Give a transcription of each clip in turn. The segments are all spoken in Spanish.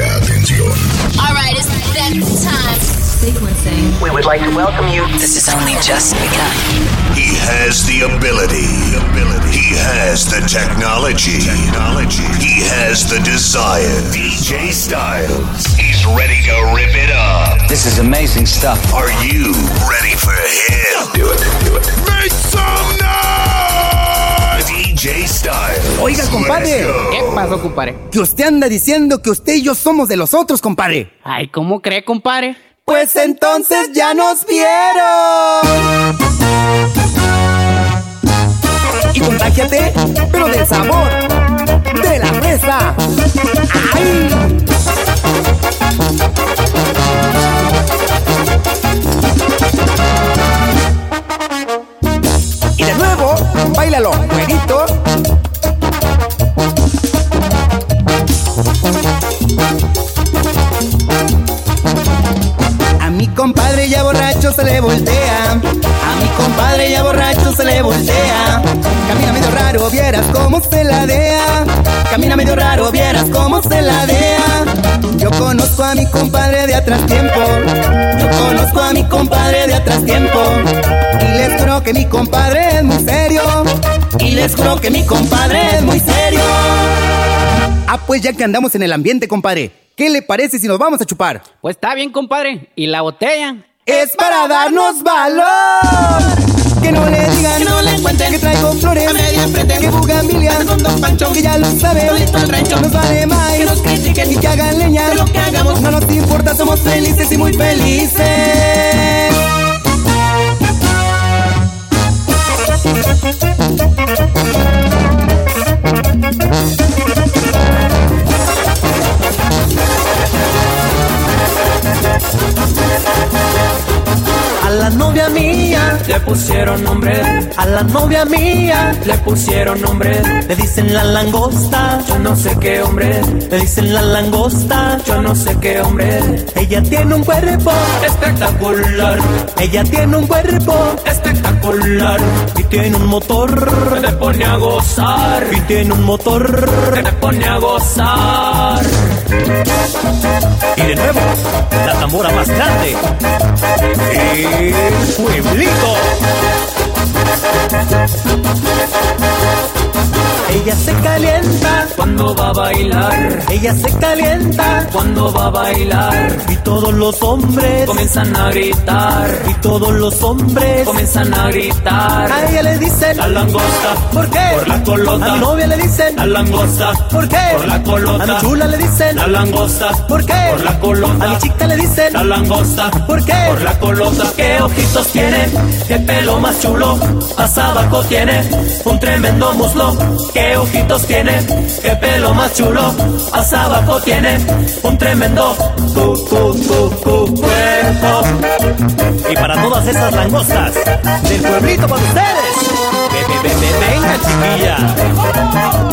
Mucha atención. All right, it's that time. Sequencing. We would like to welcome you. This is only just begun. He has the ability. ability. He has the technology. Technology. He has the desire. DJ Styles. He's ready to rip it up. This is amazing stuff. Are you ready for him? Do it. Do it. Make some noise. DJ Styles. Oiga, compadre. ¿Qué pasó, compadre? Que usted anda diciendo que usted y yo somos de los otros, compadre. Ay, ¿cómo cree, compadre? Pues entonces ya nos vieron. Y contágiate, pero del sabor de la fresa. ¡Ay! Y de nuevo, bailalo, güerito. Se le voltea. A mi compadre ya borracho se le voltea. Camina medio raro, vieras cómo se ladea. Camina medio raro, vieras cómo se ladea. Yo conozco a mi compadre de atrás tiempo. Yo conozco a mi compadre de atrás tiempo. Y les juro que mi compadre es muy serio. Y les juro que mi compadre es muy serio. Ah, pues ya que andamos en el ambiente, compadre. ¿Qué le parece si nos vamos a chupar? Pues está bien, compadre. ¿Y la botella? Es para darnos valor. Que no le digan Que no le cuenten que traigo flores, a media frente. que bugambilia, Ando con Don Pancho. que ya lo saben, Todito el rancho. nos vale más Que nos critiquen y que hagan leña de lo que hagamos. No nos importa, somos felices y muy felices. Le pusieron nombre. A la novia mía le pusieron nombre. Le dicen la langosta, yo no sé qué hombre. Le dicen la langosta, yo no sé qué hombre. Ella tiene un cuerpo espectacular. Ella tiene un cuerpo espectacular. Y tiene un motor que te pone a gozar. Y tiene un motor que te pone a gozar. Y de nuevo, la tambora más grande. El pueblito. Ella se calienta cuando va a bailar. Ella se calienta cuando va a bailar. Y todos los hombres comienzan a gritar. Y todos los hombres comienzan a gritar. A ella le dicen la langosta. ¿Por qué? Por la colota. A mi novia le dicen la langosta. ¿Por qué? Por la colota. A mi chula le dicen la langosta. ¿Por qué? Por la colota. A mi chica le dicen la langosta. ¿Por qué? Por la colota. ¿Qué ojitos tiene? ¿Qué pelo más chulo? Asabaco tiene un tremendo muslo. ¿Qué ojitos tiene? ¿Qué pelo más chulo? Asabaco tiene un tremendo cu, cu, cu, cu, cuerpo. Y para todas esas langostas del pueblito para ustedes. Ve, ve, ve, ve, venga, chiquilla.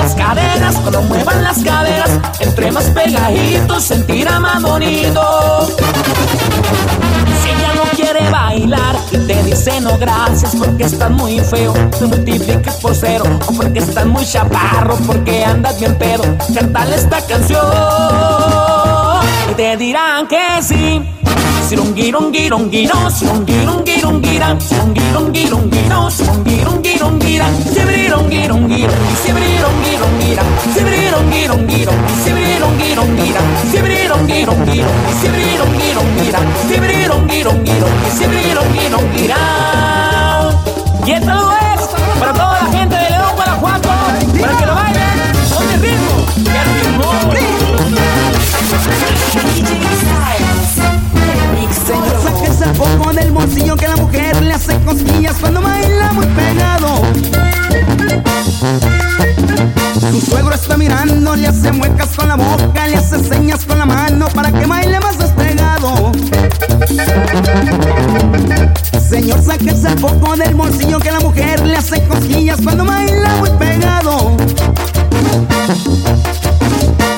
Las caderas, cuando muevan las caderas, entre más pegaditos sentirá más bonito. Si ella no quiere bailar y te dice no gracias porque estás muy feo, te multiplicas por cero o porque estás muy chaparro, porque andas bien pedo, cántale esta canción y te dirán que sí. Sirungirongironguiro, sirungirongirongira, sirungirongironguiro, sirungirongirongira, sibirirongirongiro, sibirirongirongiro, sibirirongirongiro, sibirirongirongiro, sibirirongirongiro, sibirirongirongiro, sibirirongirongiro, sibirirongirongiro. Cosquillas cuando baila muy pegado. Su suegro está mirando, le hace muecas con la boca, le hace señas con la mano para que baile más despegado. Señor, sáquese el poco del bolsillo que la mujer le hace cosquillas cuando baila muy pegado.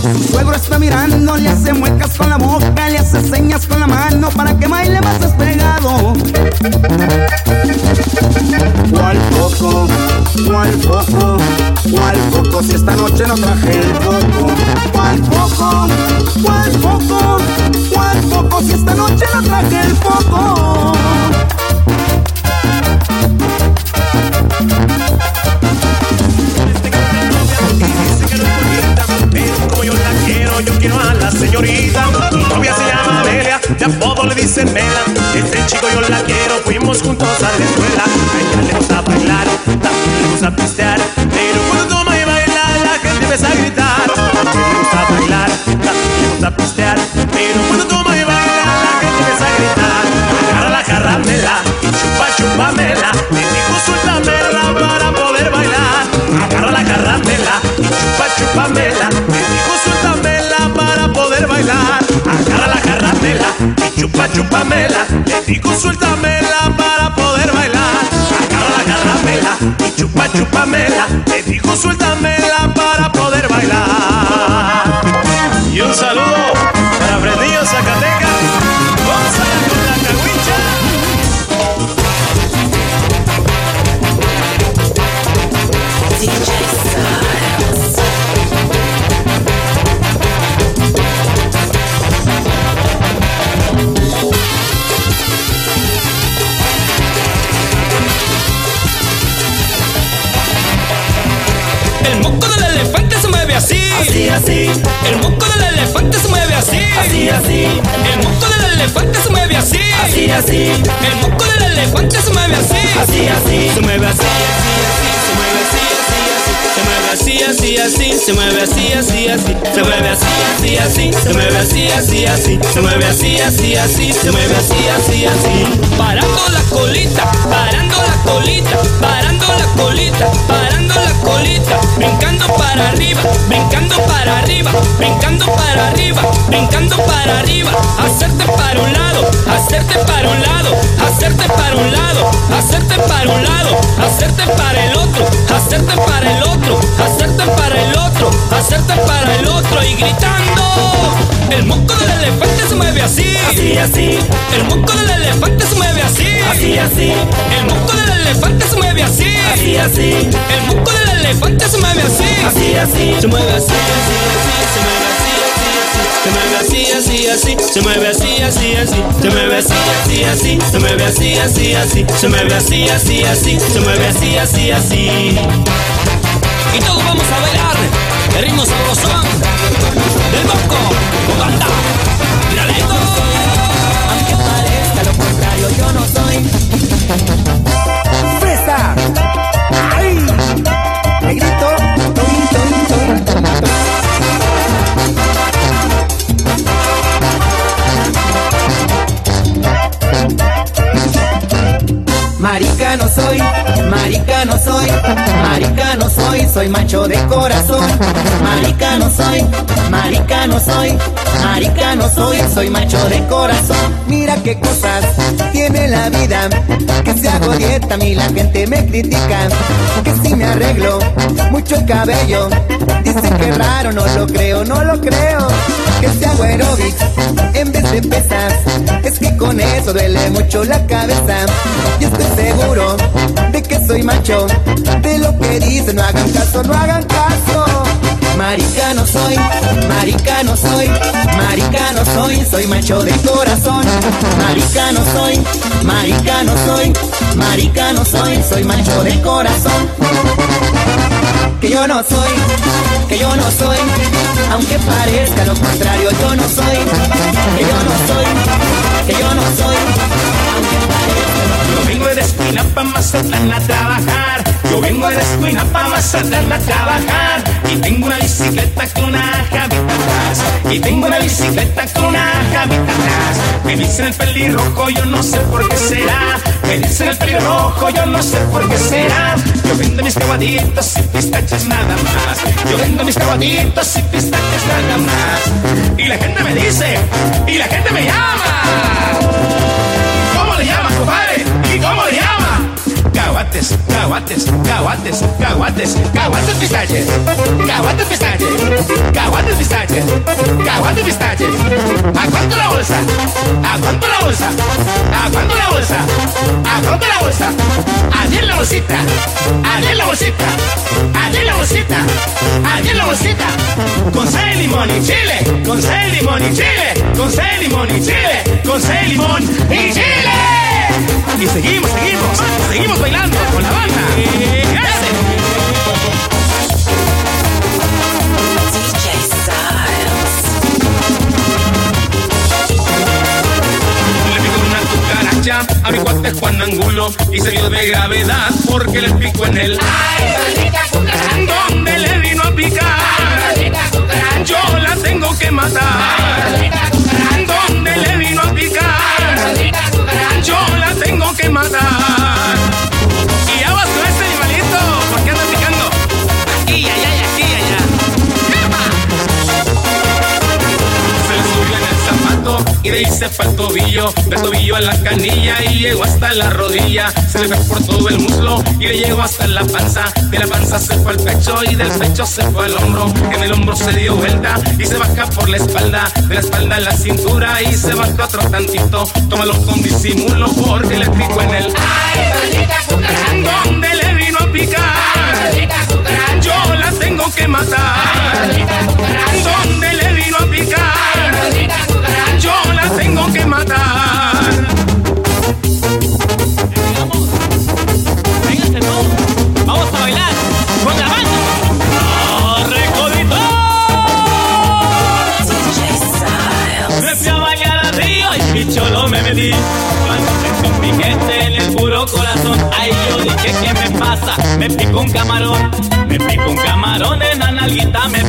Su suegro está mirando, le hace muecas con la boca, le hace señas con la mano para que baile más despegado. ¿Cuál foco? ¿Cuál foco? ¿Cuál foco? Si esta noche no traje el foco. ¿Cuál foco? ¿Cuál foco? ¿Cuál foco? Si esta noche no traje el foco. Pero como yo la quiero, yo quiero a la señorita. Novia de apodo le dicen Mela. Este chico yo la quiero, fuimos juntos a la escuela. A ella le gusta bailar, también le gusta pistear. Y chupa, chupamela. Le digo, suéltamela para poder bailar. Agarra la jarramela y chupa, chupamela. Le digo, suéltamela para poder bailar. Y un saludo así. Así, El moco del elefante se mueve así. así, así, El moco del elefante se mueve así. así, así, El moco del elefante se mueve así. así, así. Se mueve así, así, así, se mueve así, así, así. Se mueve así, así, así, se mueve así, así, así. Se mueve así, así, así, se mueve así, así, así. Se mueve así, así, así, se mueve así, así, así. Parando la colita, parando la colita, parando la colita, parando la colita. Brincando para arriba, brincando para arriba, brincando para arriba, brincando para arriba. Hacerte para un lado, hacerte para un lado, hacerte para un lado, hacerte para un lado, hacerte para el otro, hacerte para el otro, hacerte para el otro, hacerte para el otro y gritando. El moco del elefante se mueve así, Así, así, el moco del elefante se mueve así, así, así, el moco del elefante se mueve así, así, así, el moco del elefante se mueve así, así, así. se mueve así, así, así, se mueve así, así, así, se mueve así, así, así, se mueve así, así, así, se mueve así, así, así, se mueve así, así, así. Y todos vamos a bailar el ritmo sabrosón del moco, banda, Míralito. Marica no soy, marica no soy, marica no soy, soy macho de corazón. Marica no soy, marica no soy, marica no soy, soy macho de corazón. Mira qué cosas tiene la vida, que si hago dieta a mí la gente me critica, que si me arreglo mucho el cabello, dicen que raro, no lo creo, no lo creo. Que si hago aerobics en vez de pesas, es que con eso duele mucho la cabeza. Y estoy seguro de que soy macho, de lo que dicen, no hagan caso, no hagan caso. Marica no soy, marica no soy, marica no soy, soy macho de corazón. Marica no soy, marica no soy, marica no soy, soy macho de corazón. Que yo no soy, que yo no soy, aunque parezca lo contrario, yo no soy, que yo no soy, que yo no soy, aunque parezca lo Yo de Espinapa, Mazatlán a trabajar. Yo vengo de para mazatlán a trabajar y tengo una bicicleta con una javita atrás. Y tengo una bicicleta con una javita atrás. Me dicen el pelirrojo, yo no sé por qué será. Me dicen el pelirrojo, yo no sé por qué será. Yo vendo mis caballitos y pistachos nada más. Yo vendo mis caballitos y pistachos nada más. Y la gente me dice, y la gente me llama. ¿Cómo le llamas, compadre? Caguates, caguates, caguates, caguates, caguates pistaches, caguates pistaches, caguates pistaches, caguates pistaches. ¿A cuánto la bolsa? ¿A cuánto la bolsa? ¿A cuánto la bolsa? ¿A cuánto la bolsa? Allí la bolsita, allí la bolsita, allí la bolsita, allí la bolsita. Con sal, limón y chile, con sal, limón y chile, con sal, limón y chile, con sal, limón y chile. Y seguimos, seguimos, seguimos bailando con la banda. Le picó una cucaracha a mi cuate Juan Angulo y se dio de gravedad porque le picó en el donde le vino a picar. Yo la tengo que matar. Se fue el tobillo, del tobillo a la canilla y llegó hasta la rodilla. Se le fue por todo el muslo y le llegó hasta la panza. De la panza se fue al pecho y del pecho se fue al hombro. En el hombro se dio vuelta y se baja por la espalda. De la espalda a la cintura y se baja otro tantito. Tómalo con disimulo porque le picó en el. ¿Dónde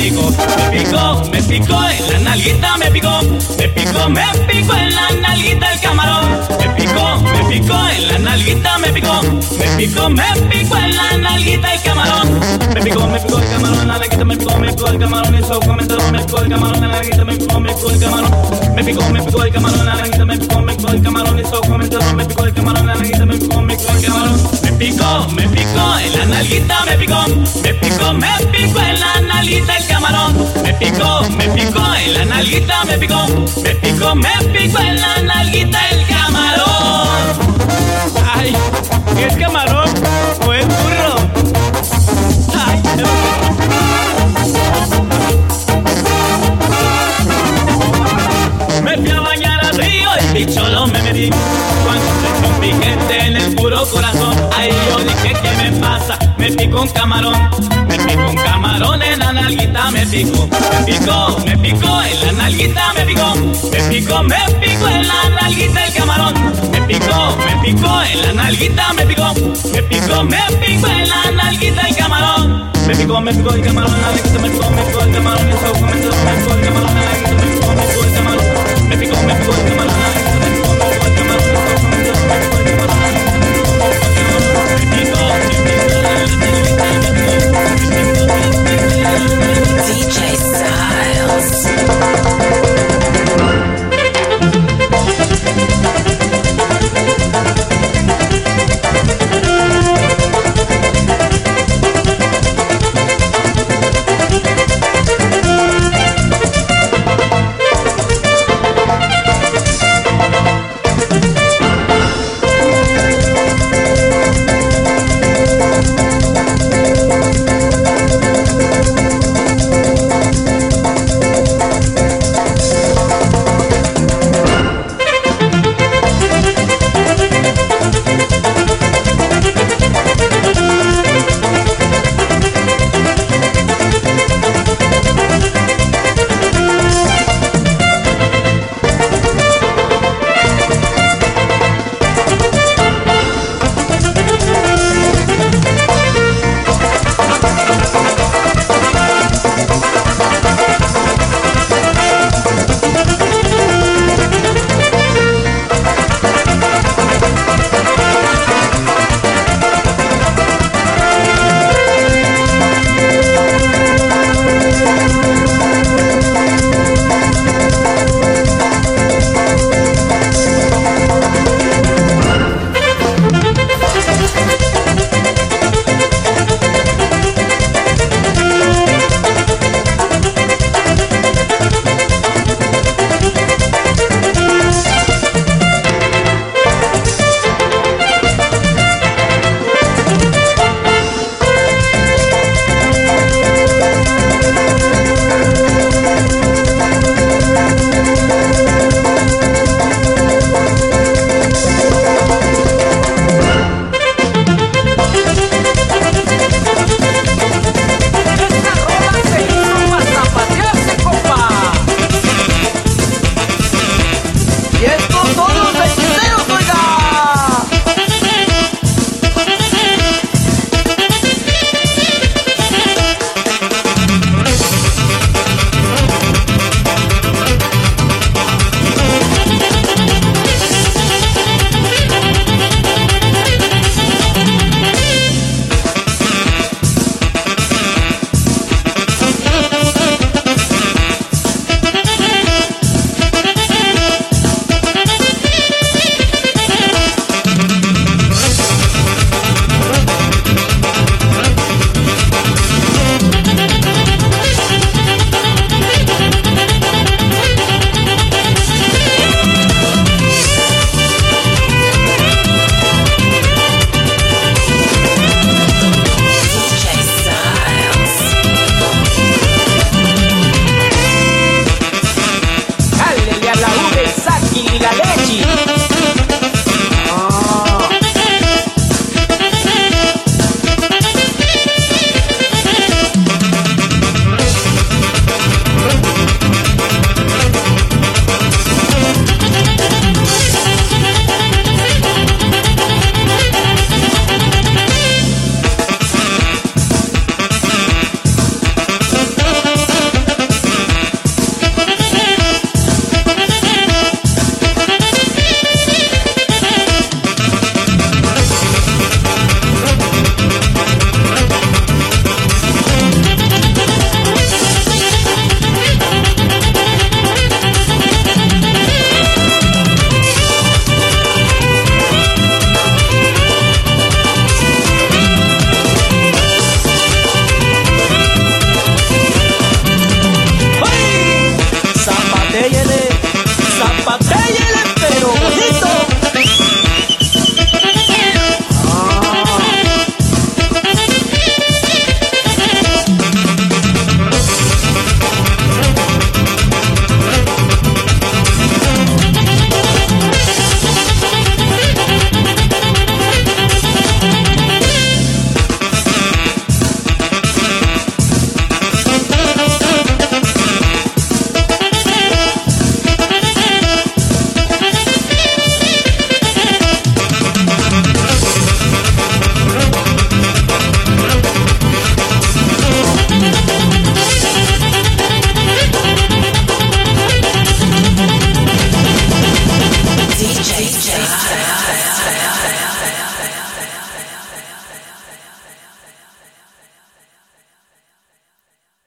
nalguita, me picó. Me picó, en la nalguita, me picó. Me picó, me picó en la nalguita el camarón. Me picó, picó en la nalguita, me picó. Me picó, me picó la nalguita el camarón. Me picó, me el camarón la nalguita, me picó, me picó el camarón. Eso me picó el camarón me picó, me picó el camarón. Me picó, me picó el camarón la nalguita, me picó, me picó el camarón. Me picó la nalguita, me picó, me picó el camarón. Me picó, me picó la nalguita, me picó. Me picó, me el camarón. Me picó, me picó en la me picó. Me picó, me picó en la picó, me picó en la nalguita el camarón. Me picó, me picó en la nalguita, me picó. Me picó, me picó en la nalguita el camarón. Me picó, me picó el camarón, la nalguita me picó, me picó el camarón. Me picó, me picó el camarón, la nalguita me picó, me picó el camarón. Me picó, me picó el camarón.